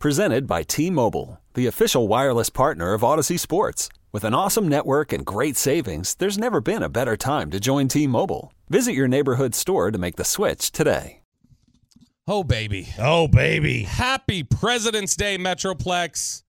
Presented by T Mobile, the official wireless partner of Audacy Sports. With an awesome network and great savings, there's never been a better time to join T Mobile. Visit your neighborhood store to make the switch today. Oh, baby. Oh, baby. Happy President's Day, Metroplex.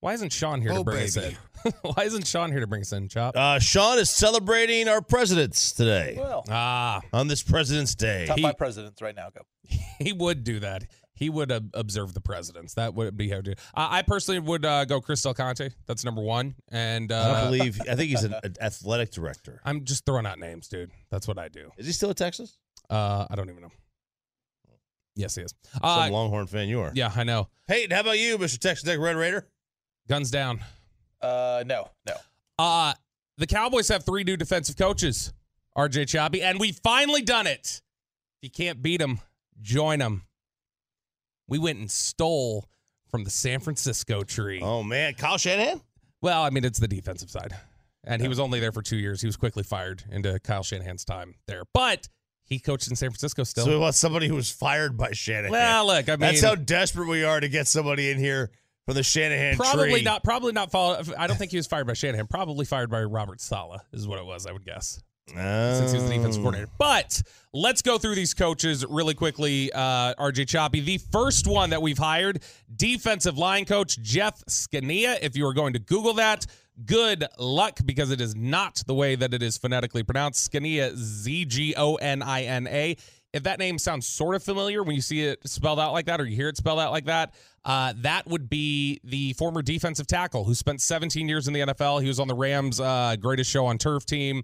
Why isn't Sean here to Oh, bring us in? baby. Why isn't Sean here to bring us in, Chop? Uh, Sean is celebrating our presidents today Well, ah, on this President's Day. top He- five presidents right now. Go. he would do that. He would uh, observe the presidents. That would be how to. Uh, I personally would uh, go Chris Del Conte. That's number one. And I uh, don't believe. I think he's an, an athletic director. I'm just throwing out names, dude. That's what I do. Is he still at Texas? Uh, I don't even know. Yes, he is. Some Uh, Longhorn fan you are. yeah, I know. Peyton, how about you, Mr. Texas Tech Red Raider? Guns down. Uh, no, no. Uh, the Cowboys have three new defensive coaches, RJ Choppy, and we finally done it. If you can't beat them, join them. We went and stole from the San Francisco tree. Oh man, Kyle Shanahan. Well, I mean, it's the defensive side. And he was only there for two years. He was quickly fired into Kyle Shanahan's time there. But he coached in San Francisco still. So we want somebody who was fired by Shanahan. well, look, I mean, That's how desperate we are to get somebody in here for the Shanahan tree. probably tree. not. Probably not. Follow, I don't think he was fired by Shanahan. Probably fired by Robert Saleh is what it was. I would guess. Since he was the defensive Oh. coordinator. But let's go through these coaches really quickly. Uh, RJ Choppy, the first one that we've hired, defensive line coach Jeff Zgonina. If you are going to Google that, good luck because it is not the way that it is phonetically pronounced. Zgonina, Z G O N I N A. If that name sounds sort of familiar when you see it spelled out like that or you hear it spelled out like that, uh, that would be the former defensive tackle who spent 17 years in the NFL. He was on the Rams' uh, greatest show on turf team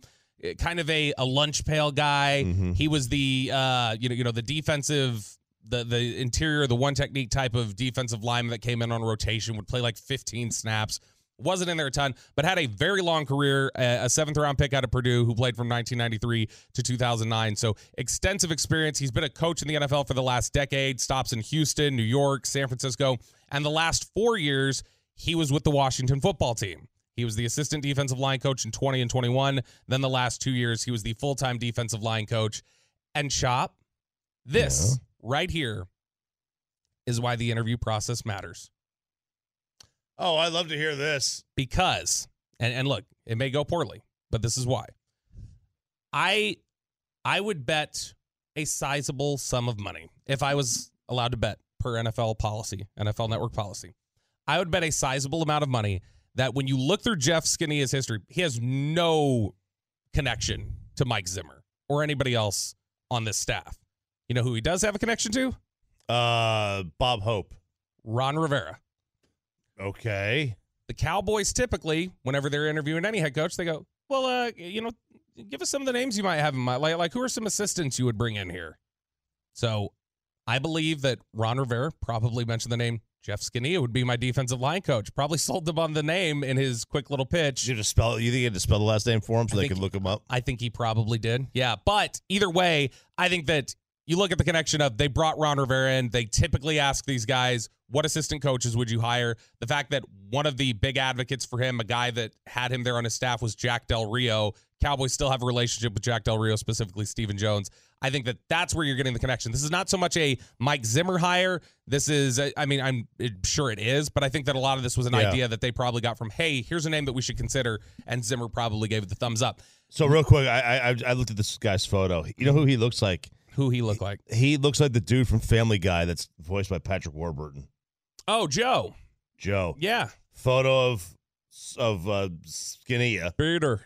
kind of a, a lunch pail guy. He was the uh, you know you know the defensive the the interior the one technique type of defensive lineman that came in on rotation would play like 15 snaps. Wasn't in there a ton, but had a very long career. A a seventh round pick out of Purdue who played from 1993 to 2009. So extensive experience. He's been a coach in the NFL for the last decade. Stops in Houston, New York, San Francisco, and the last four years he was with the Washington football team. He was the assistant defensive line coach in 20 and 21. Then the last two years, he was the full time defensive line coach. And Chop, this right here is why the interview process matters. Oh, I'd love to hear this. Because, and, and look, it may go poorly, but this is why. I I would bet a sizable sum of money if I was allowed to bet per NFL policy, NFL network policy. I would bet a sizable amount of money that when you look through Jeff Zgonina's history, he has no connection to Mike Zimmer or anybody else on this staff. You know who he does have a connection to? Uh, Bob Hope. Ron Rivera. Okay. The Cowboys typically, whenever they're interviewing any head coach, they go, "Well, uh, you know, give us some of the names you might have in mind. Like, like who are some assistants you would bring in here?" So, I believe that Ron Rivera probably mentioned the name Jeff Zgonina would be my defensive line coach. Probably sold them on the name in his quick little pitch. You to spell? You think you had to spell the last name for him so I they could look him up? I think he probably did. Yeah. But either way, I think that you look at the connection of they brought Ron Rivera in. They typically ask these guys, what assistant coaches would you hire? The fact that one of the big advocates for him, a guy that had him there on his staff, was Jack Del Rio. Cowboys still have a relationship with Jack Del Rio, specifically Stephen Jones. I think that that's where you're getting the connection. This is not so much a Mike Zimmer hire. This is, a- I mean, I'm sure it is, but I think that a lot of this was an Yeah. idea that they probably got from, hey, here's a name that we should consider, and Zimmer probably gave it the thumbs up. So real quick, I, I I looked at this guy's photo. You know who he looks like? Who he looked like? He looks like the dude from Family Guy that's voiced by Patrick Warburton. Oh, Joe. Joe. Yeah. Photo of of uh, Zgonina. Peter.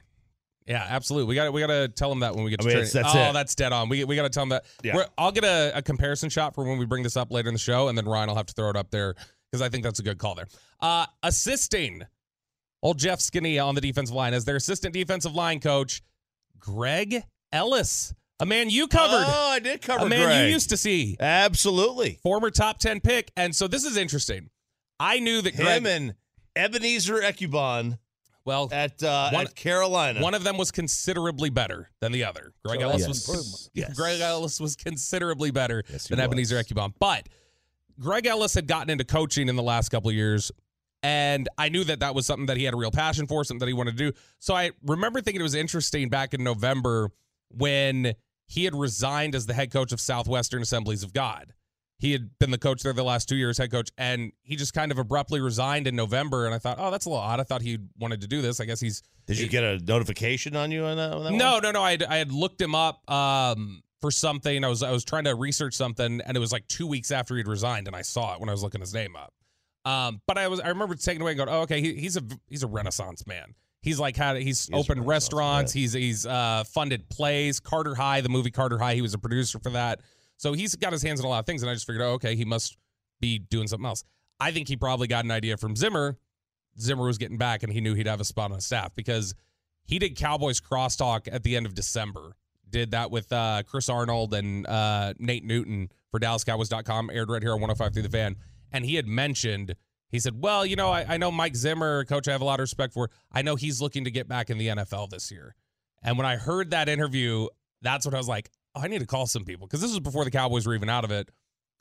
Yeah, absolutely. We got we got to tell them that when we get I to mean, training. that's oh, it. that's dead on. We we got to tell them that. Yeah. We're- I'll get a, a comparison shot for when we bring this up later in the show, and then Ryan will have to throw it up there because I think that's a good call there. Uh, assisting old Jeff Skinny on the defensive line as their assistant defensive line coach, Greg Ellis, a man you covered, Oh, I did cover a man Greg. you used to see Absolutely. former top 10 pick. And so this is interesting. I knew that Him Greg. and Ebenezer Ekuban well, at, uh, One- at Carolina. one of them was considerably better than the other. Greg So Ellis that's was. Yes. Greg Ellis was considerably better Yes, he than Ebenezer was. Ekuban. But Greg Ellis had gotten into coaching in the last couple of years, and I knew that that was something that he had a real passion for, something that he wanted to do. So I remember thinking it was interesting back in November when he had resigned as the head coach of Southwestern Assemblies of God. He had been the coach there the last two years, head coach, and he just kind of abruptly resigned in November. And I thought, oh, that's a little odd. I thought he wanted to do this. I guess he's Did you get a notification on you on that? On that no, one? no, no. I had, I had looked him up um, for something. I was I was trying to research something, and it was like two weeks after he'd resigned, and I saw it when I was looking his name up. Um, but I was I remember taking away and going, oh, okay, he, he's a he's a Renaissance man. He's like had he's He opened restaurants. man. He's he's uh, funded plays. Carter High, the movie Carter High. He was a producer for that. So he's got his hands in a lot of things, and I just figured, oh, okay, he must be doing something else. I think he probably got an idea from Zimmer. Zimmer was getting back, and he knew he'd have a spot on staff because he did Cowboys crosstalk at the end of December. Did that with uh, Chris Arnold and uh, Nate Newton for DallasCowboys.com, aired right here on 105 through the fan. And he had mentioned, he said, Well, you know, I, I know Mike Zimmer, coach I have a lot of respect for. I know he's looking to get back in the NFL this year. And when I heard that interview, that's when I was like, oh, I need to call some people because this was before the Cowboys were even out of it.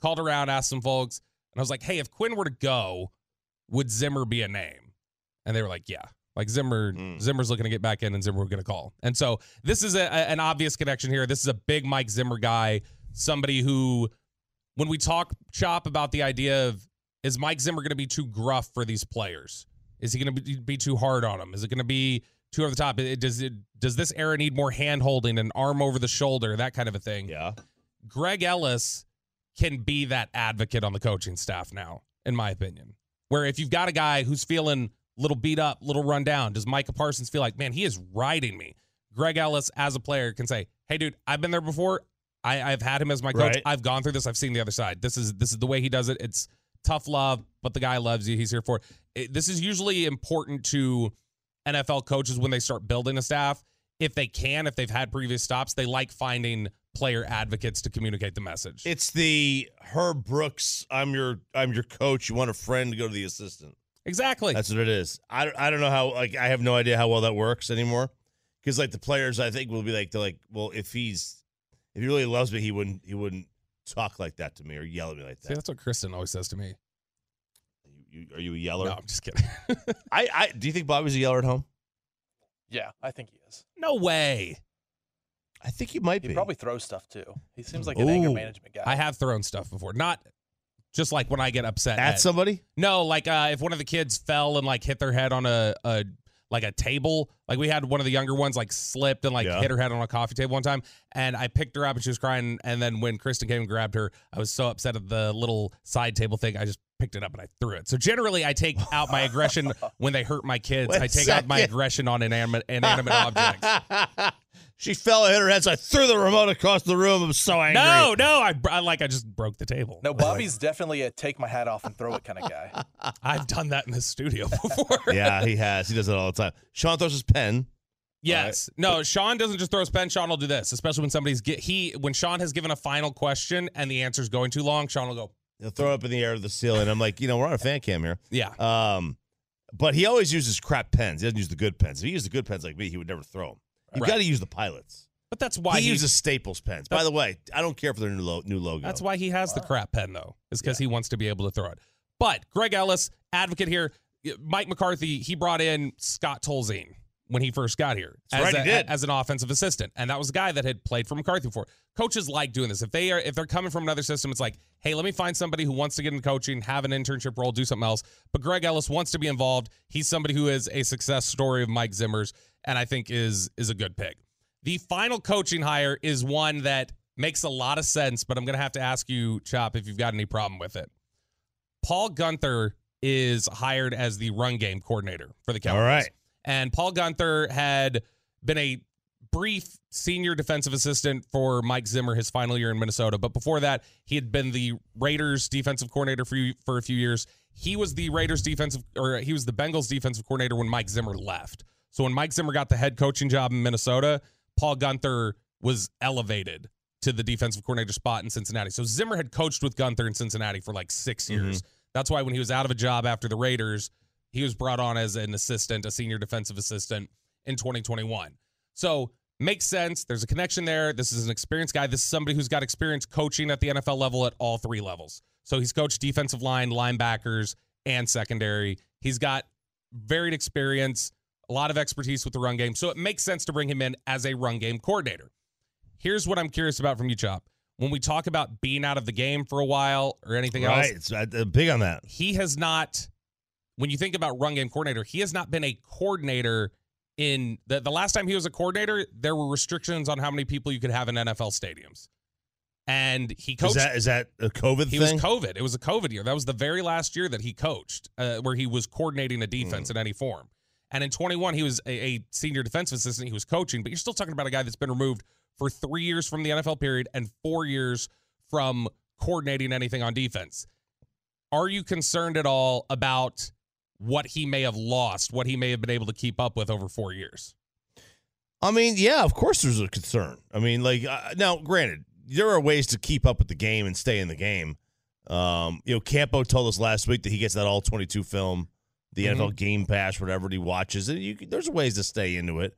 Called around, asked some folks, and I was like, hey, if Quinn were to go, would Zimmer be a name? And they were like, yeah. Like Zimmer, Mm. Zimmer's looking to get back in, and Zimmer we're going to call. And so this is a, an obvious connection here. This is a big Mike Zimmer guy, somebody who, when we talk chop about the idea of is Mike Zimmer going to be too gruff for these players? Is he going to be, be too hard on them? Is it going to be too over the top? It- does it does this era need more hand holding and arm over the shoulder, that kind of a thing? Yeah. Greg Ellis can be that advocate on the coaching staff now, in my opinion. Where if you've got a guy who's feeling a little beat up, little run down, does Micah Parsons feel like, man, he is riding me? Greg Ellis, as a player, can say, "Hey, dude, I've been there before. I, I've had him as my coach. Right. I've gone through this. I've seen the other side. This is this is the way he does it. It's tough love, but the guy loves you. He's here for it. it this is usually important to NFL coaches when they start building a staff. If they can, if they've had previous stops, they like finding player advocates to communicate the message. It's the Herb Brooks. I'm your I'm your coach. You want a friend to go to the assistant. exactly. That's what it is. I, don't- I don't know how like I have no idea how well that works anymore. Because like the players, I think will be like they're like, well, if he's if he really loves me, he wouldn't he wouldn't talk like that to me or yell at me like See, that. that's what Kristen always says to me. You, you, are you a yeller? No, I'm just kidding. I, I do you think Bobby's a yeller at home? Yeah, I think he is. no way. I think he might be. He be. probably throws stuff too. He seems like an anger management guy. I have thrown stuff before. Not just like when I get upset at somebody. No, like uh, if one of the kids fell and like hit their head on a, a like a table. Like we had one of the younger ones like slipped and like Yeah. hit her head on a coffee table one time, and I picked her up and she was crying. And then when Kristen came and grabbed her, I was so upset at the little side table thing. I just picked it up and I threw it. So generally, I take out my aggression when they hurt my kids. I take out my aggression on inanimate inanimate objects. she fell and hit her head, so I threw the remote across the room. I'm so angry. No, no, I, I like I just broke the table. no, Bobby's definitely a take my hat off and throw it kind of guy. I've done that in the studio before. yeah, he has. He does it all the time. Sean throws his pen. Yes. No, Sean doesn't just throw his pen. Sean will do this, especially when somebody's get he when Sean has given a final question and the answer's going too long. Sean will go, He'll throw up in the air to the ceiling. I'm like, you know, we're on a fan cam here. yeah. Um, but he always uses crap pens. He doesn't use the good pens. If he used the good pens like me, he would never throw them. You've Right. got to use the pilots. But that's why he he, uses Staples pens. By the way, I don't care for their new, lo- new logo. That's why he has the crap pen though, is because he wants to be able to throw it. But Greg Ellis, advocate here, Mike McCarthy, he brought in Scott Tolzien when he first got here That's as, right, a- as an offensive assistant, and that was a guy that had played for McCarthy before. Coaches like doing this. If they are if they're coming from another system, it's like, hey, let me find somebody who wants to get into coaching, have an internship role, do something else. But Greg Ellis wants to be involved. He's somebody who is a success story of Mike Zimmer's, and I think is is a good pick. The final coaching hire is one that makes a lot of sense, but I'm going to have to ask you, Chop, if you've got any problem with it. Paul Guenther is hired as the run game coordinator for the Cowboys. All right. And Paul Guenther had been a brief senior defensive assistant for Mike Zimmer his final year in Minnesota. But before that, he had been the Raiders defensive coordinator for, for a few years. He was the Raiders defensive, or he was the Bengals defensive coordinator when Mike Zimmer left. So when Mike Zimmer got the head coaching job in Minnesota, Paul Guenther was elevated to the defensive coordinator spot in Cincinnati. So Zimmer had coached with Guenther in Cincinnati for like six mm-hmm. years. That's why when he was out of a job after the Raiders, he was brought on as an assistant, a senior defensive assistant in 2021. So makes sense. There's a connection there. This is an experienced guy. This is somebody who's got experience coaching at the NFL level at all three levels. So he's coached defensive line, linebackers, and secondary. He's got varied experience, a lot of expertise with the run game. So it makes sense to bring him in as a run game coordinator. Here's what I'm curious about from you, Chop. When we talk about being out of the game for a while or anything else, Right. It's uh, big on that. he has not when you think about run game coordinator he has not been a coordinator in the, the last time he was a coordinator there were restrictions on how many people you could have in nfl stadiums and he Is coached that is that a COVID thing? he thing? was covid it was a covid year that was the very last year that he coached uh, where he was coordinating a defense Mm. in any form and in 21 he was a, a senior defensive assistant he was coaching but you're still talking about a guy that's been removed for three years from the nfl period and four years from coordinating anything on defense are you concerned at all about what he may have lost, what he may have been able to keep up with over four years? I mean, yeah, of course there's a concern. I mean, like uh, now, granted, there are ways to keep up with the game and stay in the game. Um, you know, Campo told us last week that he gets that all 22 film, the Mhm. NFL Game Pass, whatever he watches, and you, there's ways to stay into it.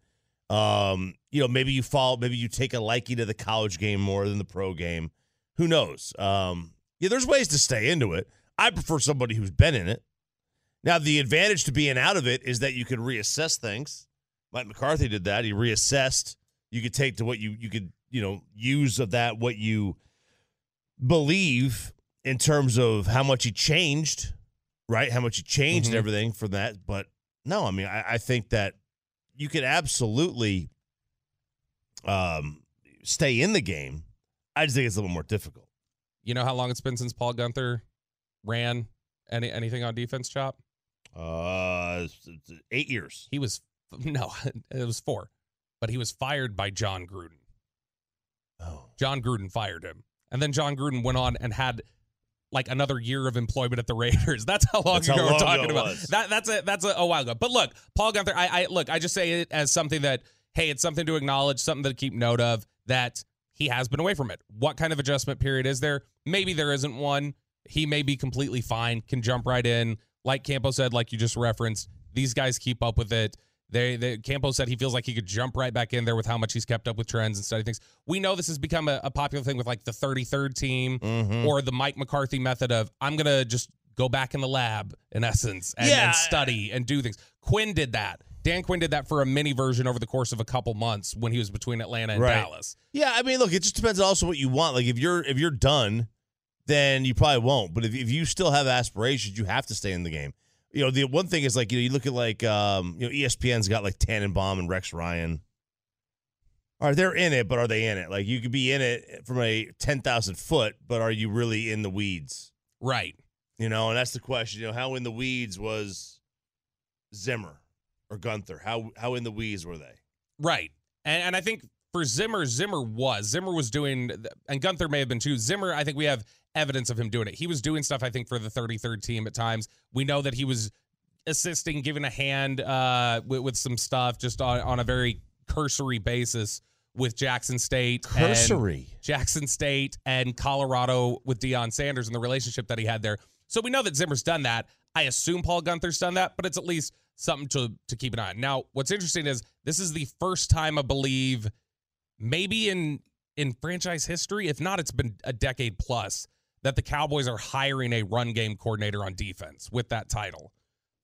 Um, you know, maybe you fall, maybe you take a liking to the college game more than the pro game. Who knows? Um, yeah, there's ways to stay into it. I prefer somebody who's been in it. Now, the advantage to being out of it is that you can reassess things. Mike McCarthy did that. He reassessed. You could take to what you you could you know use of that what you believe in terms of how much he changed, right? How much he changed and Mhm. everything for that. But no, I mean, I, I think that you could absolutely um, stay in the game. I just think it's a little more difficult. You know how long it's been since Paul Guenther ran any anything on defense, Chop? Uh, eight years. He was no, it was four, but he was fired by Jon Gruden. Oh, Jon Gruden fired him, and then Jon Gruden went on and had like another year of employment at the Raiders. That's how long That's ago how we're talking about. was. That that's a that's a, a while ago. But look, Paul Guenther, I, I look, I just say it as something that hey, it's something to acknowledge, something to keep note of that he has been away from it. What kind of adjustment period is there? Maybe there isn't one. He may be completely fine, can jump right in. Like Campo said, like you just referenced, these guys keep up with it. They, they Campo said he feels like he could jump right back in there with how much he's kept up with trends and study things. We know this has become a, a popular thing with like the 33rd team Mhm. or the Mike McCarthy method of I'm gonna just go back in the lab in essence and, Yeah. and study and do things. Quinn did that. Dan Quinn did that for a mini version over the course of a couple months when he was between Atlanta and Right. Dallas. Yeah, I mean, look, it just depends also what you want. Like if you're if you're done, then you probably won't. But if, if you still have aspirations, you have to stay in the game. You know, the one thing is like you know you look at like um you know ESPN's got like Tannenbaum and Rex Ryan. All right, they're in it, but are they in it? Like you could be in it from a ten thousand foot, but are you really in the weeds? Right. You know, and that's the question. You know, how in the weeds was Zimmer or Guenther? How how in the weeds were they? Right. And, and I think for Zimmer, Zimmer was. Zimmer was doing, and Guenther may have been too. Zimmer, I think we have evidence of him doing it. He was doing stuff, I think, for the 33rd team at times. We know that he was assisting, giving a hand uh, with, with some stuff just on, on a very cursory basis with Jackson State. and- Cursory. Jackson State and Colorado with Deion Sanders and the relationship that he had there. So we know that Zimmer's done that. I assume Paul Guenther's done that, but it's at least something to to keep an eye on. Now, what's interesting is this is the first time I believe, maybe in in franchise history, if not, it's been a decade plus that the Cowboys are hiring a run game coordinator on defense with that title.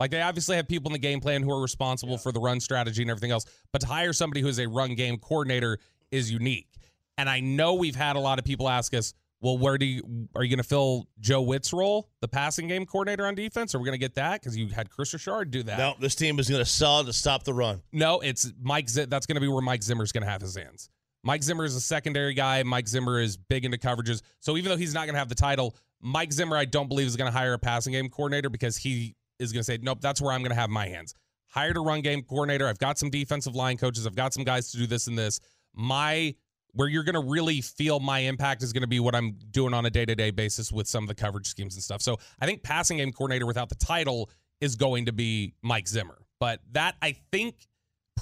Like they obviously have people in the game plan who are responsible for the run strategy and everything else, but to hire somebody who is a run game coordinator is unique. And I know we've had a lot of people ask us, well, where do you are you going to fill Joe Whitt's role, the passing game coordinator on defense? Are we going to get that because you had Chris Richard do that? No, this team is going to sell to stop the run. No, it's Mike. Z- that's going to be where Mike Zimmer's going to have his hands. Mike Zimmer is a secondary guy. Mike Zimmer is big into coverages. So even though he's not going to have the title, Mike Zimmer, I don't believe is going to hire a passing game coordinator because he is going to say, nope, that's where I'm going to have my hands. Hired a run game coordinator. I've got some defensive line coaches. I've got some guys to do this and this. My where you're going to really feel my impact is going to be what I'm doing on a day to day basis with some of the coverage schemes and stuff. So I think passing game coordinator without the title is going to be Mike Zimmer. But that I think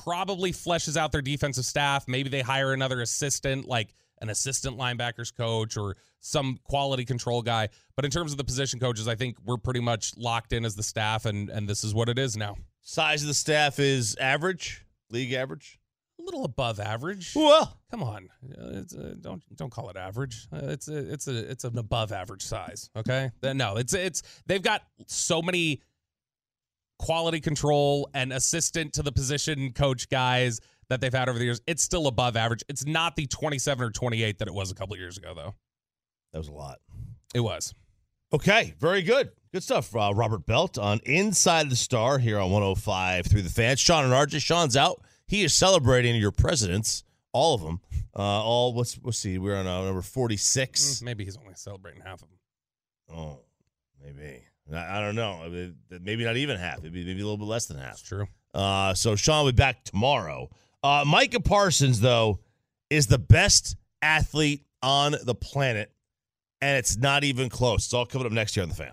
probably fleshes out their defensive staff. Maybe they hire another assistant, like an assistant linebackers coach or some quality control guy. But in terms of the position coaches, I think we're pretty much locked in as the staff, and and this is what it is now. Size of the staff is average, league average. A little above average. Well, Come on, Uh, it's, uh, don't don't call it average. Uh, it's a, it's a it's an above average size. Okay, Then no, it's it's they've got so many quality control and assistant to the position coach guys that they've had over the years. It's still above average. It's not the twenty seven or twenty eight that it was a couple years ago, though. that was a lot. It was. Okay, very good. Good stuff. Uh, Robert Belt on Inside the Star here on 105 through the fans. Sean and RJ. Sean's out. He is celebrating your presidents, all of them. Uh, all, let's, let's see, we're on uh, number 46. Mm, Maybe he's only celebrating half of them. Oh, maybe. I, I don't know. Maybe not even half. Maybe, maybe a little bit less than half. That's true. Uh, so Sean will be back tomorrow. Uh, Micah Parsons, though, is the best athlete on the planet, and it's not even close. It's all coming up next year on the fan.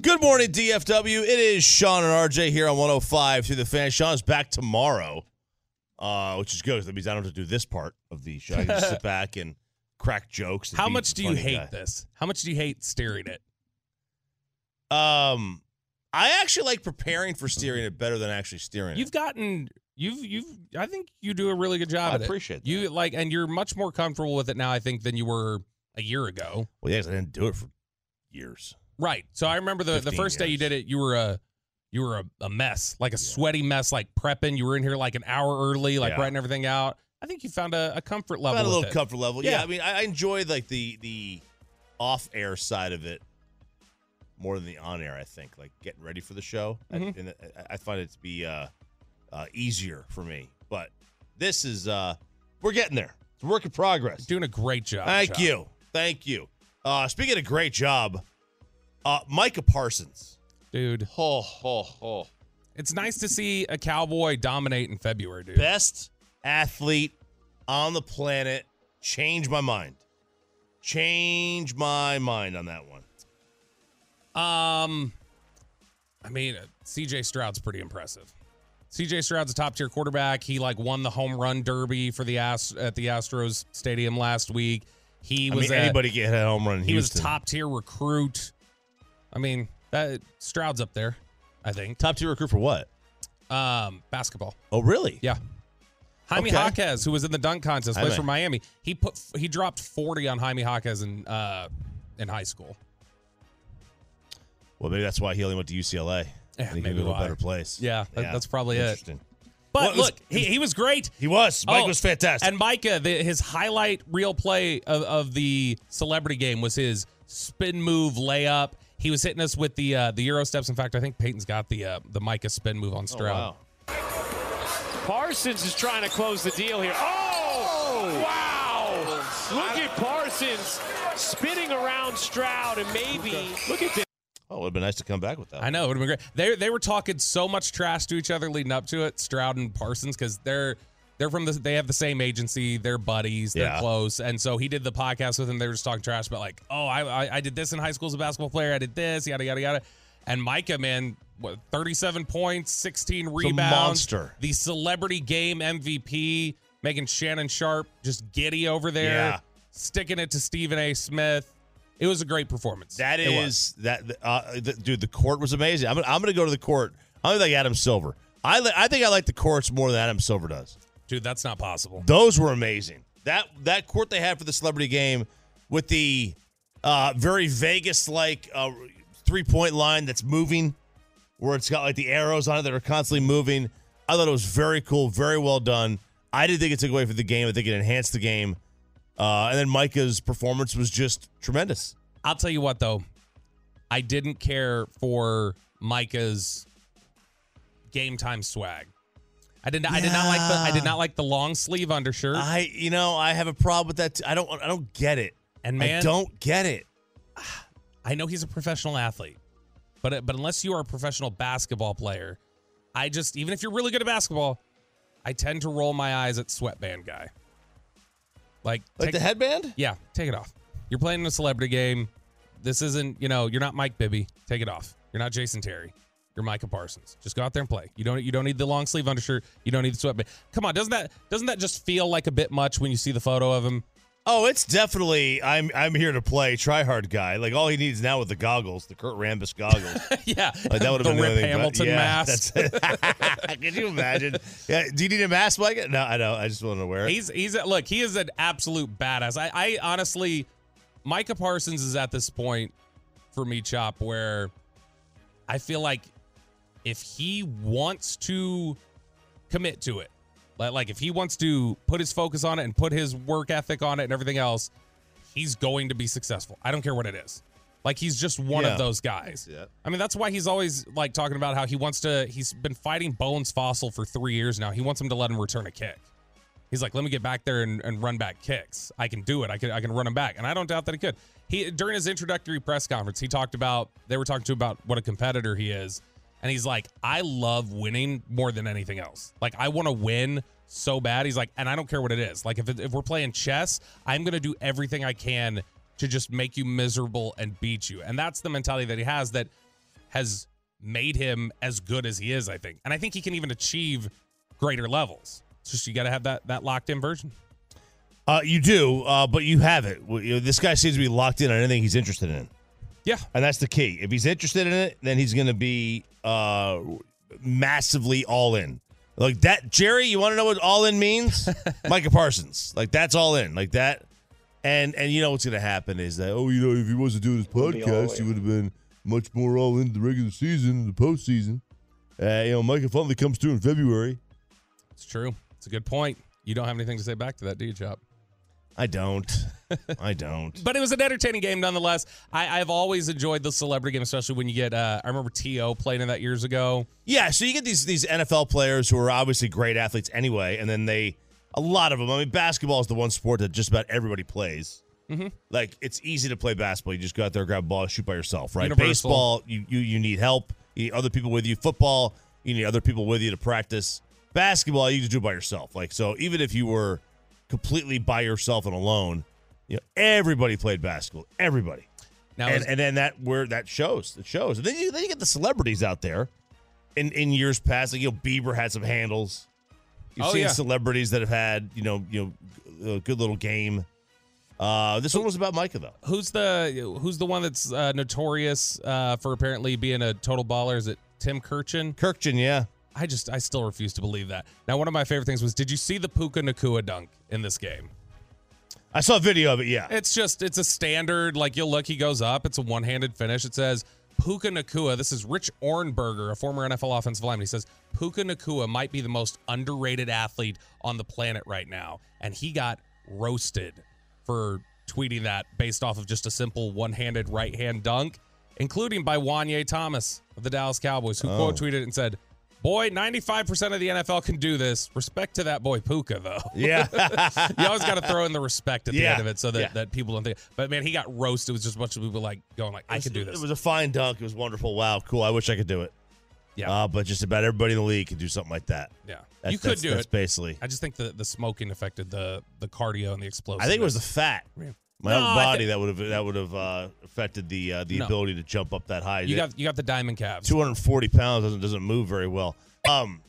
Good morning, DFW. It is Sean and RJ here on 105 through the fan. Sean's back tomorrow, uh, which is good. That means I don't have to do this part of the show. I can just sit back and crack jokes. How much do you hate guy. this? How much do you hate steering it? Um, I actually like preparing for steering it better than actually steering it. You've gotten you've you've I think you do a really good job I at it. appreciate that. You like and you're much more comfortable with it now I think than you were a year ago. Well, yes, I didn't do it for years. Right. So I remember the the 15 first day you did it you were a you were a, a mess, like a sweaty mess, like prepping. You were in here like an hour early, like Yeah. writing everything out. I think you found a, a comfort level. Got a little it. comfort level. Yeah. Yeah. I mean, I, I enjoy like the the off air side of it more than the on air. I think like getting ready for the show, I- Mhm. and I, I find it to be uh, uh, easier for me. But this is uh, we're getting there. It's a work in progress. Doing a great job. Thank you, thank you. Uh, speaking of great job, uh, Micah Parsons. dude. Ho ho ho. It's nice to see a cowboy dominate in February, dude. best athlete on the planet. Change my mind. Change my mind on that one. Um, I mean, uh, C.J. Stroud's pretty impressive. C.J. Stroud's a top tier quarterback. He like won the home run derby for the Ast- at the Astros stadium last week. He I was mean, a- anybody get a home run in he was top tier recruit. I mean, that Stroud's up there. I think. top tier recruit for what? Um, basketball. Oh, really? Yeah. Jaime Okay. Jaquez, who was in the dunk contest, plays for Miami. He put he dropped forty on Jaime Jaquez in uh in high school. Well, maybe that's why he only went to UCLA. Yeah, maybe go to a better place. Yeah, that- that's probably it. But Well, it was- look, he, he was great. He was. Mike Oh, was fantastic. And Micah, the, his highlight real play of, of the celebrity game was his spin move layup. He was hitting us with the uh, the Euro steps. In fact, I think Peyton's got the uh, the Micah spin move on oh, Stroud. wow. Parsons is trying to close the deal here. Oh, wow. Look at Parsons spinning around Stroud and maybe look at this. Oh, it would have been nice to come back with that. I know it would have been great. They they were talking so much trash to each other leading up to it, Stroud and Parsons, because they're they're from the they have the same agency, they're buddies, they're Yeah. close, and so he did the podcast with him. They were just talking trash about like, oh, I, I I did this in high school as a basketball player. I did this, yada yada yada. And Micah, man, what, 37 points, 16 rebounds, monster. the celebrity game MVP, making Shannon Sharpe just giddy over there, Yeah. sticking it to Stephen A. Smith. It was a great performance. That It was. that uh, the, dude. The court was amazing. I'm I'm gonna go to the court. I'm like Adam Silver. I li- I think I like the courts more than Adam Silver does. Dude. That's not possible. Those were amazing. That that court they had for the celebrity game with the uh, very Vegas like uh, three point line that's moving, where it's got like the arrows on it that are constantly moving. I thought it was very cool, very well done. I didn't think it took away from the game. I think it enhanced the game. Uh, and then Micah's performance was just tremendous. I'll tell you what though, I didn't care for Micah's game time swag. I did not. I did not like the. I did not like the long sleeve undershirt. I, you know, I have a problem with that. Too. I don't, I don't get it. and man, I don't get it. I know he's a professional athlete, but but unless you are a professional basketball player, I just even if you're really good at basketball, I tend to roll my eyes at sweatband guy. Like, Like take- the headband? Yeah, take it off. You're playing in a celebrity game. This isn't, you know, you're not Mike Bibby. Take it off. You're not Jason Terry. You're Micah Parsons. Just go out there and play. You don't you don't need the long sleeve undershirt. You don't need the sweatband. Come on, doesn't that doesn't that just feel like a bit much when you see the photo of him? Oh, it's definitely. I'm, I'm here to play. Try hard guy. Like all he needs now with the goggles, the Kurt Rambis goggles. yeah, Like that would have been Rip thing, but Hamilton yeah, mask. Can you imagine? Yeah. Do you need a mask, Mike? No, I don't. I just want to wear it. He's he's a, look. He is an absolute badass. I, I honestly, Micah Parsons is at this point for me, Chop, where I feel like if he wants to commit to it, like if he wants to put his focus on it and put his work ethic on it and everything else, he's going to be successful. I don't care what it is. Like he's just one Yeah. of those guys. that. I mean, that's why he's always like talking about how he wants to. He's been fighting Bones Fassel for three years now. He wants him to let him return a kick. He's like, let me get back there and, and run back kicks. I can do it. I can I can run him back, and I don't doubt that he could. He during his introductory press conference, he talked about they were talking to him about what a competitor he is, and he's like, I love winning more than anything else. Like I want to win so bad. He's like, and I don't care what it is. Like if if we're playing chess, I'm gonna do everything I can to just make you miserable and beat you. And that's the mentality that he has that has made him as good as he is. I think, and I think he can even achieve greater levels. It's just you got to have that that locked in version. Uh, you do, uh, but you have it. This guy seems to be locked in on anything he's interested in. Yeah, And that's the key. If he's interested in it, then he's going to be uh, massively all in. Like that, Jerry. You want to know what all in means? Micah Parsons. Like that's all in. Like that. And and you know what's going to happen is that oh you know if he wasn't doing his podcast he would have been much more all in the regular season, the postseason. Uh, you know Micah finally comes through in February. it's true. It's a good point. You don't have anything to say back to that, do you, Chop? I don't. I don't. But it was an entertaining game nonetheless. I, I've always enjoyed the celebrity game, especially when you get. Uh, I remember To playing in that years ago. Yeah, so you get these these NFL players who are obviously great athletes anyway, and then they a lot of them. I mean, basketball is the one sport that just about everybody plays. Mm-hmm. Like it's easy to play basketball. You just go out there, grab a ball, shoot by yourself. Right? Universal. Baseball, you you you need help. You need other people with you. Football, you need other people with you to practice. Basketball, you just do it by yourself. Like so, even if you were completely by yourself and alone, you know everybody played basketball. Everybody Now, and, is- and then that where that shows it shows and then you then you get the celebrities out there in in years past like you know Bieber had some handles you've Oh, seen yeah. celebrities that have had you know you know a good little game uh this one was about Micah though who's the who's the one that's uh, notorious uh, for apparently being a total baller? Is it Tim Kirchin? Kirkchin yeah I just I still refuse to believe that. Now, one of my favorite things was, did you see the Puka Nacua dunk in this game? I saw a video of it yeah It's just it's a standard like you'll look he goes up. It's a one-handed finish. It says Puka Nacua. This is Rich Ohrnberger, a former NFL offensive lineman. He says Puka Nacua might be the most underrated athlete on the planet right now, and he got roasted for tweeting that based off of just a simple one-handed right-hand dunk, including by Juanyeh Thomas of the Dallas Cowboys, who quote oh. tweeted and said. Boy, 95% of the NFL can do this. Respect to that boy Puka, though. yeah you always got to throw in the respect at the Yeah. end of it so that, Yeah. that people don't think. But man, he got roasted. It was just a bunch of people like going like, I could do this. it was a fine dunk it was wonderful wow cool I wish I could do it Yeah. Uh, but just about everybody in the league can do something like that. Yeah, That's- you could that's- do that's it. basically. I just think the the smoking affected the the cardio and the explosiveness. I think it was the fat. My No, own I body that would have that would have uh, affected the uh, the No. ability to jump up that high. you got you got the diamond calves. 240 pounds doesn't doesn't move very well. Um,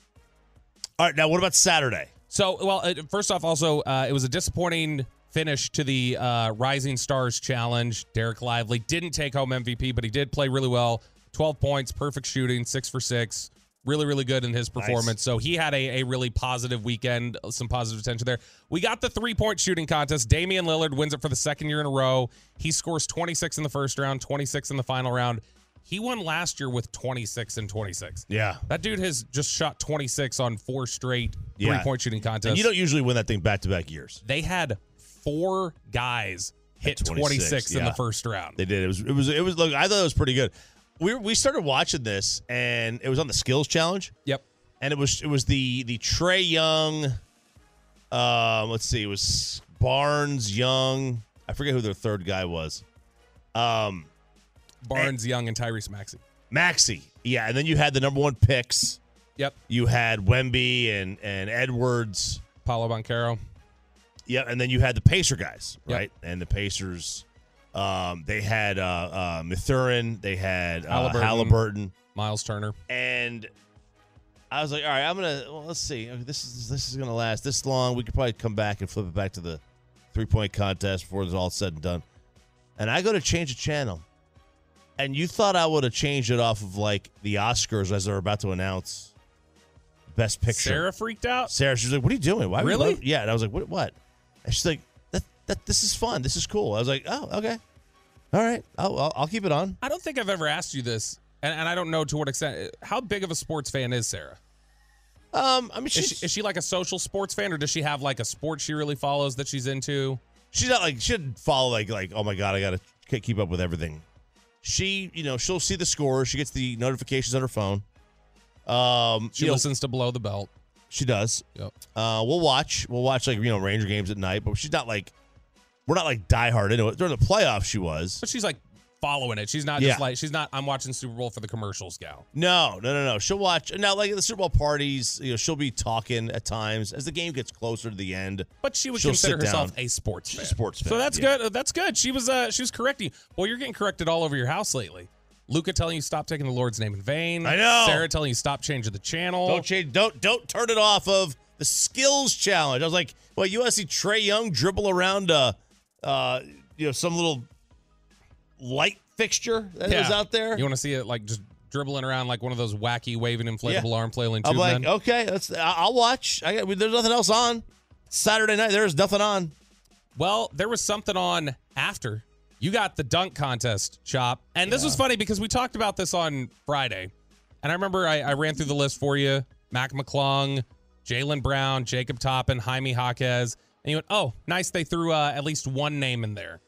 all right, now what about Saturday? So, well, uh, first off, also uh, it was a disappointing finish to the uh, Rising Stars Challenge. Dereck Lively didn't take home MVP, but he did play really well. Twelve points, perfect shooting, six for six. Really, really good in his performance. So he had a, a really positive weekend, some positive attention there. We got the three point shooting contest. Damian Lillard wins it for the second year in a row. He scores 26 in the first round, 26 in the final round. He won last year with 26 and 26. Yeah, That dude has just shot 26 on four straight Yeah. three point shooting contests. and you don't usually win that thing back to back years. they had four guys hit At 26, 26, in yeah. the first round. They did. It was it was it was. Look, I thought it was pretty good. We we started watching this, and it was on the skills challenge, Yep. and it was it was the the Trae Young. Um, let's see, it was Barnes Young. I forget who their third guy was. Um, Barnes, Young, and Tyrese Maxey. Maxey, Yeah, and then you had the number one picks. Yep. You had Wemby and and Edwards. Paolo Banchero. Yeah, and then you had the Pacer guys, Yep. right? And the Pacers, um, they had uh, uh, Mathurin, they had uh, Halliburton. Halliburton. Miles Turner. and I was like, all right, I'm gonna well, let's see. Okay, This is this is gonna last this long. We could probably come back and flip it back to the three point contest before it's all said and done. And I go to change the channel, and you thought I would have changed it off of like the Oscars as they're about to announce Best Picture. Sarah freaked out. Sarah, she was like, "What are you doing? Why? Really? voting?" Yeah, and I was like, "What? What?" And she's like, "That this is fun. This is cool." I was like, "Oh, okay, all right. I'll I'll, I'll keep it on." I don't think I've ever asked you this, and, and I don't know to what extent. How big of a sports fan is Sarah? Um, I mean, Is she, is she like a social sports fan, or does she have like a sport she really follows that she's into? she's not like she didn't follow like like oh my god I gotta keep up with everything. She you know she'll see the score. She gets the notifications on her phone. Um, She you know, listens to Below the Belt. she does. Yep. Uh, we'll watch. We'll watch like you know Ranger games at night, but she's not like we're not like diehard into it. During the playoffs, she was. But she's like following it. She's not Yeah. just like she's not. I'm watching Super Bowl for the commercials, gal. No, no, no, no. She'll watch now. Like at the Super Bowl parties, you know, she'll be talking at times as the game gets closer to the end. But she would She'll consider sit herself down. a sports She's a fan. So that's yeah. good. That's good. She was uh she was correcting. Well, you're getting corrected all over your house lately. Luca telling you stop taking the Lord's name in vain. I know. Sarah telling you stop changing the channel. Don't change. Don't don't turn it off of the skills challenge. I was like, well, you want to see Trae Young dribble around, uh, uh, you know, some little light fixture that was out there. You want to see it like just dribbling around like one of those wacky waving inflatable Yeah. arm flailing I'm like, men. okay, let's. I- I'll watch. I got. There's nothing else on. Saturday night, there's nothing on. Well, there was something on after. You got the dunk contest, Chop. And this was funny because we talked about this on Friday. And I remember I, I ran through the list for you. Mac McClung, Jaylen Brown, Jacob Toppin, Jaime Jaquez. And you went, oh, nice. They threw uh, at least one name in there.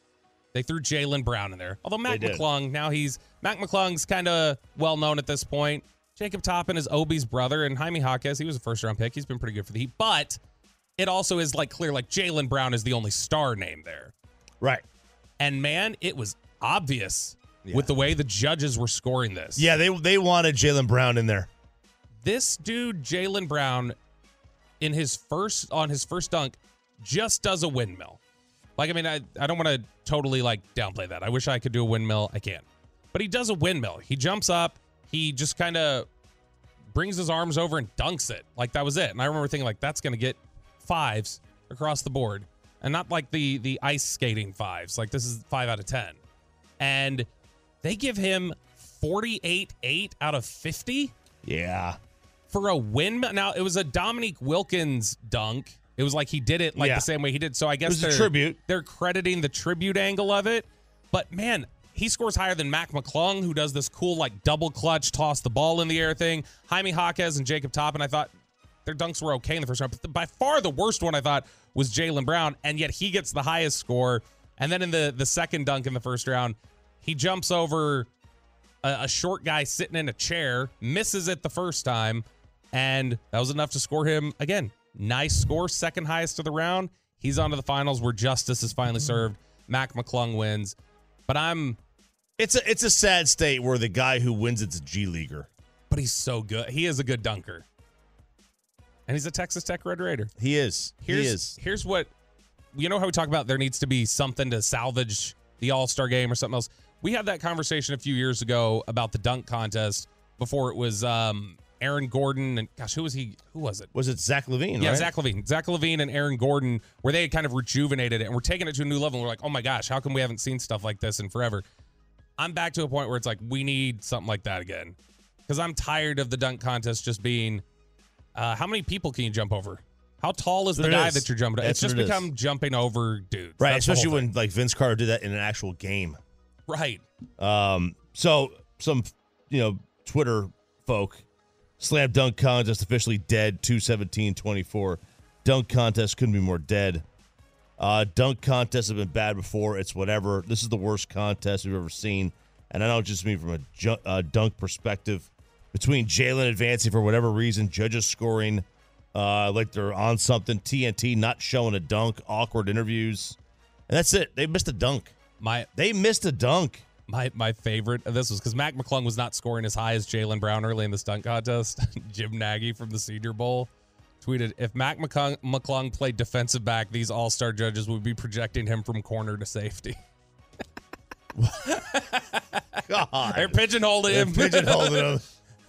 They threw Jaylen Brown in there. Although Mac They did. McClung, now he's Mac McClung's kind of well known at this point. Jacob Toppin is Obi's brother, and Jaime Jaquez, he was a first round pick. He's been pretty good for the Heat. But it also is like clear, like Jaylen Brown is the only star name there. Right. And man, it was obvious with the way the judges were scoring this. Yeah, they they wanted Jaylen Brown in there. This dude, Jaylen Brown, in his first on his first dunk, just does a windmill. Like, I mean, I, I don't want to totally like downplay that. I wish I could do a windmill. I can't. But he does a windmill. He jumps up, he just kind of brings his arms over and dunks it. Like that was it. And I remember thinking, like, that's gonna get fives across the board. And not like the the ice skating fives. Like this is five out of ten. And they give him 48-8 out of 50 Yeah. for a windmill. Now it was a Dominique Wilkins dunk. It was like he did it like Yeah. the same way he did. So I guess they're, tribute. They're crediting the tribute angle of it. But man, he scores higher than Mac McClung, who does this cool like double clutch, toss the ball in the air thing. Jaime Jaquez and Jacob Toppin, I thought their dunks were okay in the first round. But by far the worst one I thought was Jaylen Brown, and yet he gets the highest score. And then in the the second dunk in the first round, he jumps over a, a short guy sitting in a chair, misses it the first time, and that was enough to score him again. Nice score, second highest of the round. He's on to the finals where justice is finally served. Mac McClung wins. But I'm It's a it's a sad state where the guy who wins it's a G leaguer. but he's so good. He is a good dunker. And he's a Texas Tech Red Raider. He is. Here's, he is. Here's what you know how we talk about there needs to be something to salvage the All Star game or something else. We had that conversation a few years ago about the dunk contest before it was um, Aaron Gordon and gosh, who was he? Who was it? Was it Zach LaVine? Yeah, right? Zach LaVine. Zach LaVine and Aaron Gordon, where they had kind of rejuvenated it and we're taking it to a new level. We're like, oh my gosh, how come we haven't seen stuff like this in forever? I'm back to a point where it's like, we need something like that again. Because I'm tired of the dunk contest just being uh, how many people can you jump over? How tall is the guy is. that you're jumping? That's It's just it is. become jumping over dudes. Right, That's especially when like Vince Carter did that in an actual game. Right. Um, so some you know Twitter folk, slam dunk contest officially dead. 217-24. Dunk contest couldn't be more dead. Uh, dunk contests have been bad before. It's whatever. This is the worst contest we've ever seen, and I don't just mean from a ju- uh, dunk perspective. Between Jaylen advancing for whatever reason, judges scoring uh, like they're on something, TNT not showing a dunk, awkward interviews, and that's it. They missed a dunk. My They missed a dunk. My my favorite of this was because Mac McClung was not scoring as high as Jaylen Brown early in the stunt contest. Jim Nagy from the Senior Bowl tweeted, "If Mac McClung, McClung played defensive back, these All Star judges would be projecting him from corner to safety. God. They're pigeonholing him. pigeonholed him.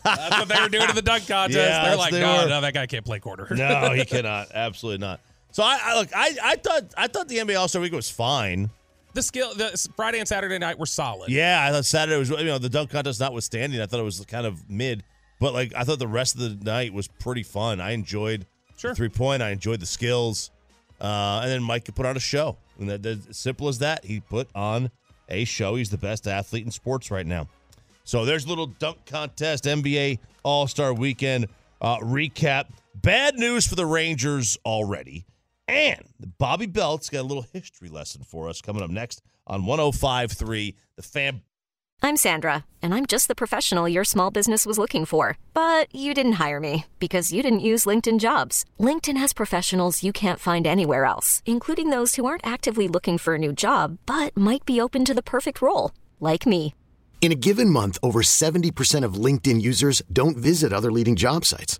That's what they were doing in the dunk contest. Yeah, They're like, they no, were. no, that guy can't play corner. no, he cannot. Absolutely not. So I, I look. I, I thought I thought the NBA All Star Week was fine. The skill, the Friday and Saturday night were solid. Yeah, I thought Saturday was you know the dunk contest notwithstanding. I thought it was kind of mid, but like I thought the rest of the night was pretty fun. I enjoyed Sure. three point. I enjoyed the skills, uh, and then Mike could put on a show. And that, that simple as that. He put on a show. He's the best athlete in sports right now. So there's a little dunk contest, NBA All Star Weekend uh, recap. Bad news for the Rangers already. And Bobby Belt's got a little history lesson for us coming up next on 105.3 The Fan. I'm Sandra, and I'm just the professional your small business was looking for. But you didn't hire me because you didn't use LinkedIn jobs. LinkedIn has professionals you can't find anywhere else, including those who aren't actively looking for a new job but might be open to the perfect role, like me. In a given month, over 70% of LinkedIn users don't visit other leading job sites.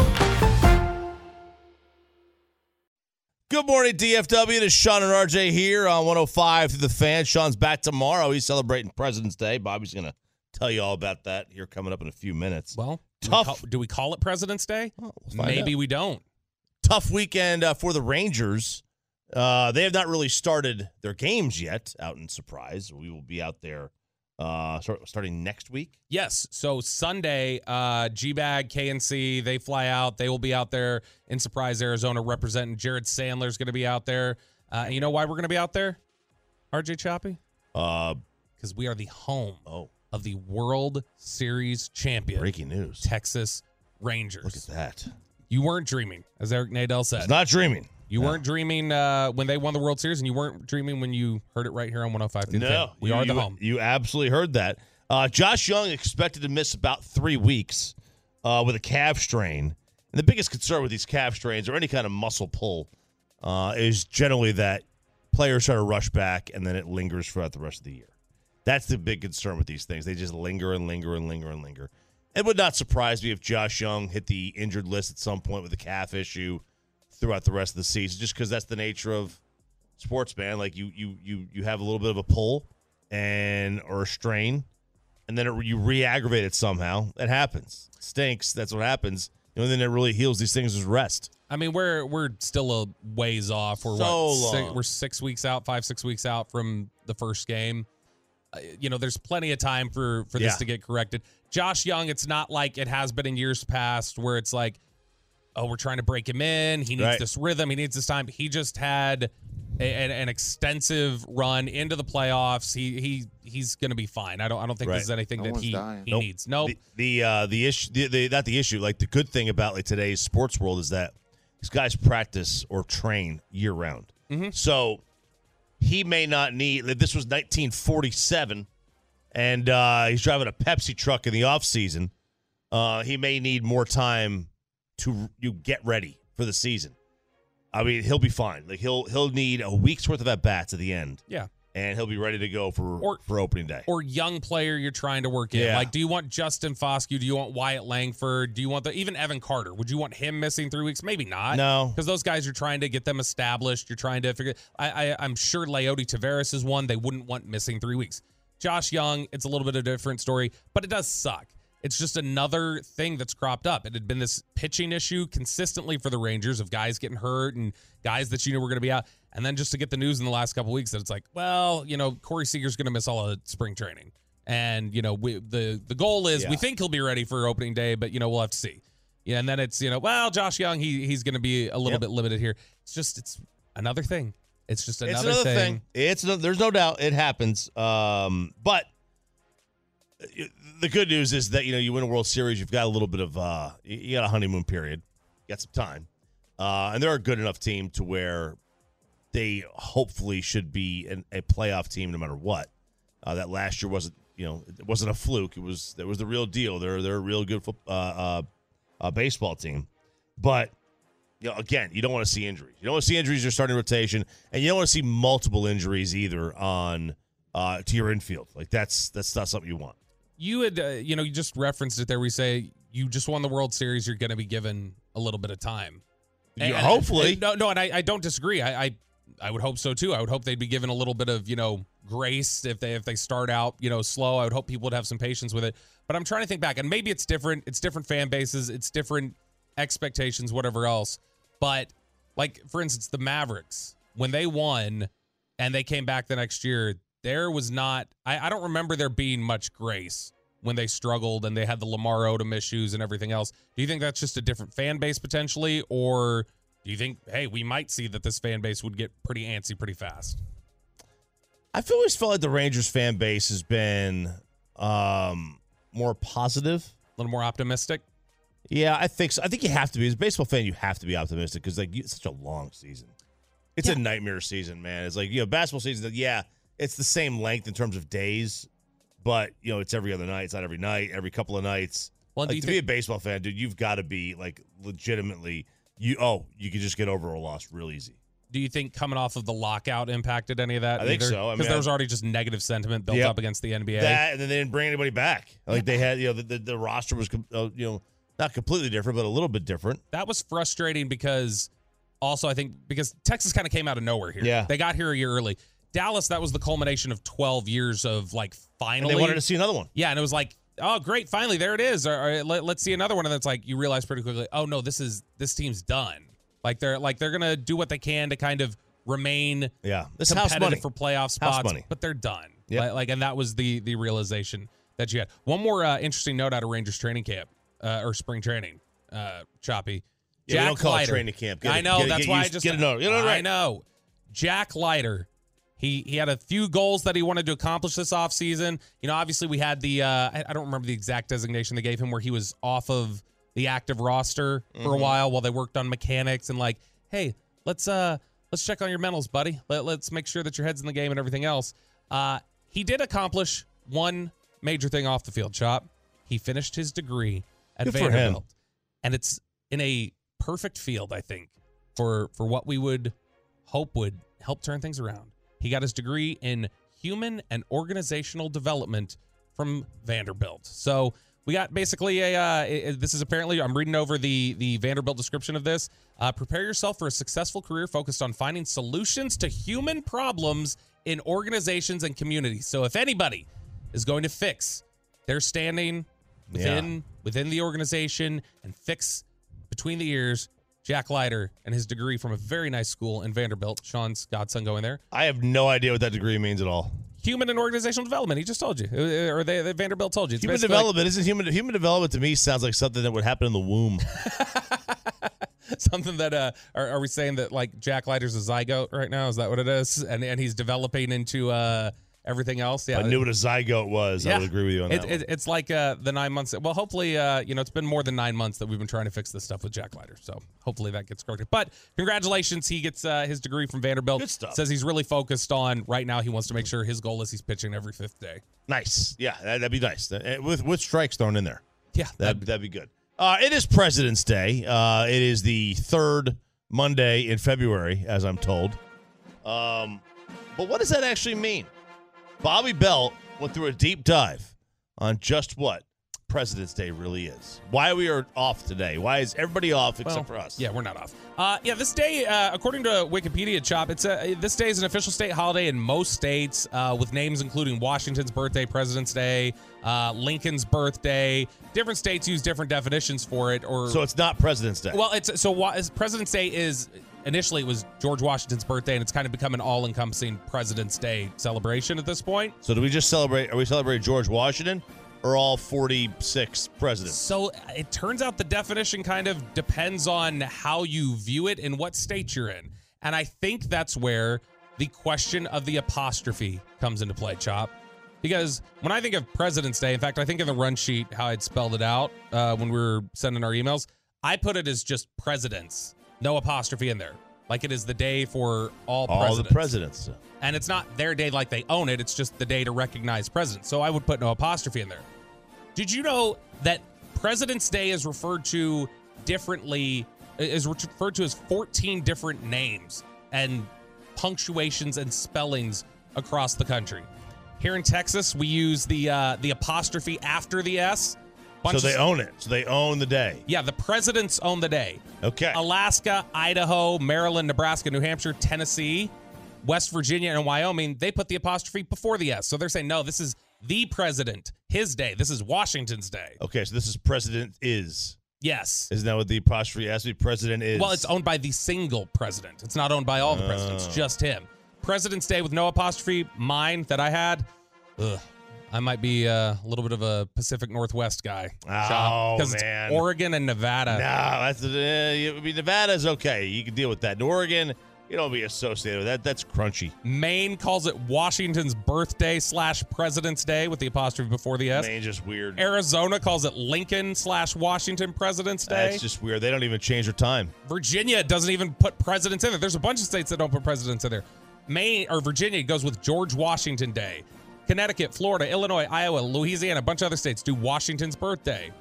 Good morning, DFW. It is Shan and RJ here on 105 through the fan. Shan's back tomorrow. He's celebrating President's Day. Bobby's going to tell you all about that here coming up in a few minutes. Well, do Tough. We call, do we call it President's Day? we'll Maybe out. we don't. Tough weekend uh, for the Rangers. Uh, they have not really started their games yet out in Surprise. We will be out there uh, start, starting next week. Yes. So Sunday, uh, G Bag, KNC, they fly out. They will be out there in Surprise, Arizona, representing. Jared Sandler's going to be out there. Uh, and you know why we're going to be out there, RJ Choppy? Uh, Because we are the home oh, of the World Series champion, breaking news. Texas Rangers. Look at that. You weren't dreaming, as Eric Nadel said. It's not dreaming. You No. weren't dreaming uh, when they won the World Series, and you weren't dreaming when you heard it right here on 105 through No, We you- are the you- home. You absolutely heard that. Uh, Josh Jung expected to miss about three weeks uh, with a calf strain. And the biggest concern with these calf strains or any kind of muscle pull uh, is generally that players try to rush back and then it lingers throughout the rest of the year. That's the big concern with these things. They just linger and linger and linger and linger. It would not surprise me if Josh Jung hit the injured list at some point with a calf issue throughout the rest of the season, just because that's the nature of sports, man. Like you, you, you, you have a little bit of a pull and or a strain, and then it, you re-aggravate it somehow. It happens. It stinks. That's what happens. The only thing that really heals these things is rest. I mean, we're we're still a ways off. We're So what, six, we're six weeks out, five six weeks out from the first game. Uh, you know, there's plenty of time for for this Yeah. to get corrected. Josh Jung, it's not like it has been in years past where it's like oh, we're trying to break him in. He needs Right. this rhythm. He needs this time. He just had a, an, an extensive run into the playoffs. He he he's going to be fine. I don't I don't think Right. this is anything No that he dying. he Nope. needs. Nope. The the uh, the issue, the, the, not the issue. Like the good thing about like today's sports world is that these guys practice or train year round. Mhm. So he may not need. like, This was 1947, and uh, he's driving a Pepsi truck in the off season. Uh, he may need more time to you get ready for the season. I mean, he'll be fine. Like he'll he'll need a week's worth of at bats at the end, yeah. and he'll be ready to go for Or- for opening day. Or young player you're trying to work in. Yeah. Like, do you want Justin Foscue? Do you want Wyatt Langford? Do you want the even Evan Carter? Would you want him missing three weeks? Maybe not. No. because those guys you're trying to get them established. You're trying to figure. I, I I'm sure Leody Taveras is one they wouldn't want missing three weeks. Josh Jung, it's a little bit of a different story, but it does suck. It's just another thing that's cropped up. It had been this pitching issue consistently for the Rangers of guys getting hurt and guys that you knew were going to be out. And then just to get the news in the last couple weeks that it's like, well, you know, Corey Seager's going to miss all of spring training. And, you know, we, the, the goal is we think he'll be ready for opening day, but, you know, we'll have to see. Yeah, and then it's, you know, well, Josh Jung, he he's going to be a little Yep. bit limited here. It's just, it's another thing. It's just another, it's another thing. thing. It's no, there's no doubt it happens. Um, but uh, the good news is that you know you win a World Series, you've got a little bit of uh, you- got a honeymoon period, you got some time, uh, and they're a good enough team to where they hopefully should be an, a playoff team no matter what. Uh, that last year wasn't you know it wasn't a fluke. It was that was the real deal. They're they're a real good uh, uh, baseball team, but you know, again, you don't want to see injuries. You don't want to see injuries. You're starting rotation, and you don't want to see multiple injuries either on uh, to your infield. Like that's that's not something you want. You had uh, you know you just referenced it there we say you just won the world series you're going to be given a little bit of time. Yeah, hopefully. no no and I, I don't disagree. I, I i would hope so too. I would hope they'd be given a little bit of you know grace if they if they start out you know slow. I would hope people would have some patience with it. But i'm trying to think back and maybe it's different it's different fan bases it's different expectations whatever else. But like for instance the mavericks when they won and they came back the next year there was not I, I don't remember there being much grace when they struggled and they had the Lamar Odom issues and everything else. Do you think that's just a different fan base potentially, or do you think, hey, we might see that this fan base would get pretty antsy pretty fast? I've always felt like the Rangers fan base has been um, more positive, a little more optimistic. Yeah, I think so. I think you have to be as a baseball fan. You have to be optimistic because like it's such a long season. It's a nightmare season, man. It's like you know basketball season. Yeah, it's the same length in terms of days, but you know it's every other night. It's not every night. Every couple of nights. Well, like, to be a baseball fan, dude, you've got to be like legitimately. You oh, you can just get over a loss real easy. Do you think coming off of the lockout impacted any of that? I think so. I Because mean, there was already just negative sentiment built Yep. up against the NBA. That and then they didn't bring anybody back. Like they had, you know, the, the, the roster was, uh, you know, not completely different, but a little bit different. that was frustrating because also I think because Texas kind of came out of nowhere here. Yeah. They got here a year early. Dallas, that was the culmination of 12 years of like And finally. they wanted to see another one. Yeah, and it was like, oh, great, finally, there it is. All right, let, us see another one. And it's like you realize pretty quickly, oh no, this is this team's done. Like they're like they're gonna do what they can to kind of remain Yeah, this house money for playoff spots, but they're done. Yep. Like, like, and that was the the realization that you had. One more uh, interesting note out of Rangers training camp uh, or spring training, uh, Choppy. Yeah, Jack don't call it training camp. Get I know it- that's why I just get it noted. You know, I know. Jack Leiter. He he had a few goals that he wanted to accomplish this offseason. You know, obviously we had the uh, I, I don't remember the exact designation they gave him where he was off of the active roster for a Mhm. while while they worked on mechanics and like, hey, let's uh let's check on your mentals, buddy. Let, let's make sure that your head's in the game and everything else. Uh, he did accomplish one major thing off the field, Chop. He finished his degree at Good. Vanderbilt, and it's in a perfect field, I think, for for what we would hope would help turn things around. He got his degree in human and organizational development from Vanderbilt. So we got basically a. Uh, this is apparently I'm reading over the the Vanderbilt description of this. Uh, prepare yourself for a successful career focused on finding solutions to human problems in organizations and communities. So if anybody is going to fix their standing within within the organization and fix between the ears. Jack Leiter and his degree from a very nice school in Vanderbilt. Shan's godson going there. I have no idea what that degree means at all. Human and organizational development. He just told you, Uh, or they, they Vanderbilt told you. It's Human basically like- development isn't human. Human development to me sounds like something that would happen in the womb. Something that uh, are, are we saying that like Jack Leiter's a zygote right now? Is that what it is? And and he's developing into uh everything else. Yeah, I knew what a zygote was. I would agree with you on It- that. it- it's like uh, the nine months. Well, hopefully, uh, you know, it's been more than nine months that we've been trying to fix this stuff with Jack Leiter. So hopefully that gets corrected. But congratulations, he gets uh, his degree from Vanderbilt. Good stuff. Says he's really focused on right now. He wants to make sure his goal is he's pitching every fifth day. Nice. Yeah, that, would be nice. Uh, With with strikes thrown in there. Yeah, That, that'd be good. Uh, it is President's Day. Uh, it is the third Monday in February, as I'm told. Um, but what does that actually mean? Bobby Belt went through a deep dive on just what President's Day really is. Why we are off today. Why is everybody off except Well, for us? Yeah, we're not off. Uh, yeah, this day, uh, according to Wikipedia, Chop, it's a, this day is an official state holiday in most states, uh, with names including Washington's birthday, President's Day, uh, Lincoln's birthday. Different states use different definitions for it. Or So it's not President's Day. well, it's so President's Day is initially it was George Washington's birthday, and it's kind of become an all-encompassing President's Day celebration at this point. So do we just celebrate? Are we celebrating George Washington or all 46 presidents? So it turns out the definition kind of depends on how you view it and what state you're in. And I think that's where the question of the apostrophe comes into play, Chop. Because when I think of President's Day, in fact, I think in the run sheet, how I'd spelled it out uh, when we were sending our emails, I put it as just presidents, no apostrophe in there. Like it is the day for all, All presidents. the presidents. And it's not their day like they own it, it's just the day to recognize presidents. So I would put no apostrophe in there. Did you know that President's Day is referred to differently, is referred to as 14 different names and punctuations and spellings across the country? Here in Texas, we use the uh, the apostrophe after the S. So they own it. So they own the day. yeah, the presidents own the day. Okay. Alaska, Idaho, Maryland, Nebraska, New Hampshire, Tennessee, West Virginia, and Wyoming, they put the apostrophe before the S. So they're saying, no, this is the president, his day. This is Washington's day. Okay, so this is president is. Yes. Isn't that what the apostrophe has to be? President is. Well, it's owned by the single president. It's not owned by all the presidents, Oh. just him. President's Day with no apostrophe, mine that I had, ugh. I might be uh, a little bit of a Pacific Northwest guy. Oh, Because man. Oregon and Nevada. No, that's uh, I mean Nevada's okay. You can deal with that. In Oregon, you don't be associated with that. That's crunchy. Maine calls it Washington's birthday slash President's Day with the apostrophe before the S. Maine's just weird. Arizona calls it Lincoln slash Washington President's Day. That's just weird. They don't even change their time. Virginia doesn't even put presidents in there. There's a bunch of states that don't put presidents in there. Maine or Virginia goes with George Washington Day. Connecticut, Florida, Illinois, Iowa, Louisiana, a bunch of other states do Washington's birthday.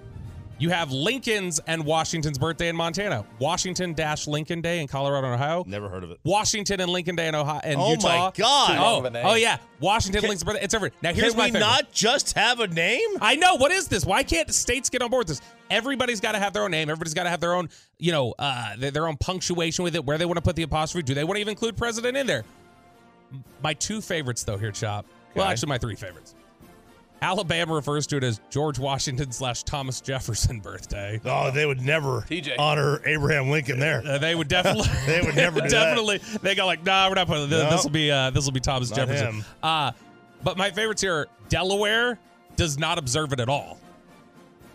You have Lincoln's and Washington's birthday in Montana. Washington dash Lincoln Day in Colorado and Ohio. Never heard of it. Washington and Lincoln Day in Ohio and Oh my Utah. God. Too long of Oh, oh yeah, Washington Lincoln's birthday. It's everywhere. Now here's Can my we favorite. not just have a name? I know. What is this? Why can't states get on board with this? Everybody's got to have their own name. Everybody's got to have their own, you know, uh, their, their own punctuation with it. Where they want to put the apostrophe. Do they want to even include president in there? My two favorites, though, here, Chop. Well, actually, my three favorites. Alabama refers to it as George Washington slash Thomas Jefferson birthday. Oh, they would never TJ. honor Abraham Lincoln there. Uh, they would definitely. They would never do that. definitely. They go like, nah, we're not putting this. No. This will be. Uh, this will be Thomas Not Jefferson. him. Uh, but my favorites here. Delaware does not observe it at all.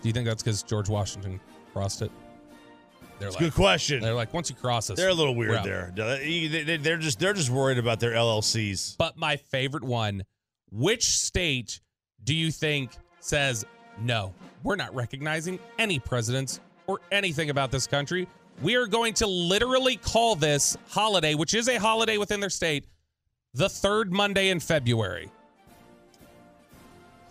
Do you think that's because George Washington crossed it? They're It's a like, good question. they're like, once you cross us, They're a little weird there. They- they- They're just they're just worried about their LLCs. But my favorite one, which state do you think says no? We're not recognizing any presidents or anything about this country. We are going to literally call this holiday, which is a holiday within their state, the third Monday in February.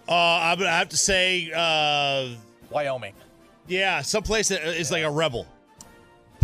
Uh, I'm gonna have to say, uh, Wyoming. yeah, someplace that is like a rebel.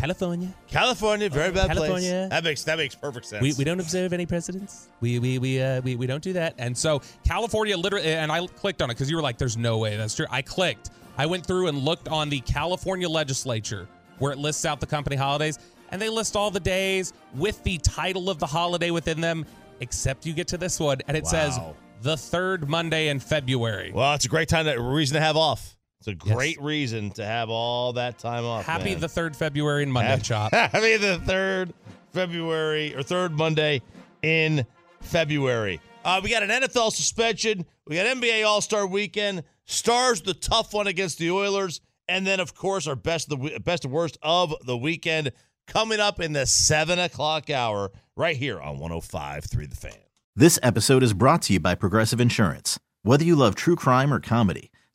California. California, very bad place. California. That makes that makes perfect sense. We, we don't observe any presidents. We we we uh we, we don't do that. And so California literally and I clicked on it because you were like, there's no way that's true. I clicked. I went through and looked on the California legislature where it lists out the company holidays, and they list all the days with the title of the holiday within them, except you get to this one, and it says the third Monday in February. Well, it's a great time, to, reason to have off. It's a great reason to have all that time off. Happy man. the third February and Monday Happy- chop. Happy the third February or third Monday in February. Uh, we got an NFL suspension. We got NBA All Star Weekend. Stars the tough one against the Oilers. And then, of course, our best of the best and worst of the weekend coming up in the seven o'clock hour right here on 105.3 The Fan. This episode is brought to you by Progressive Insurance. Whether you love true crime or comedy,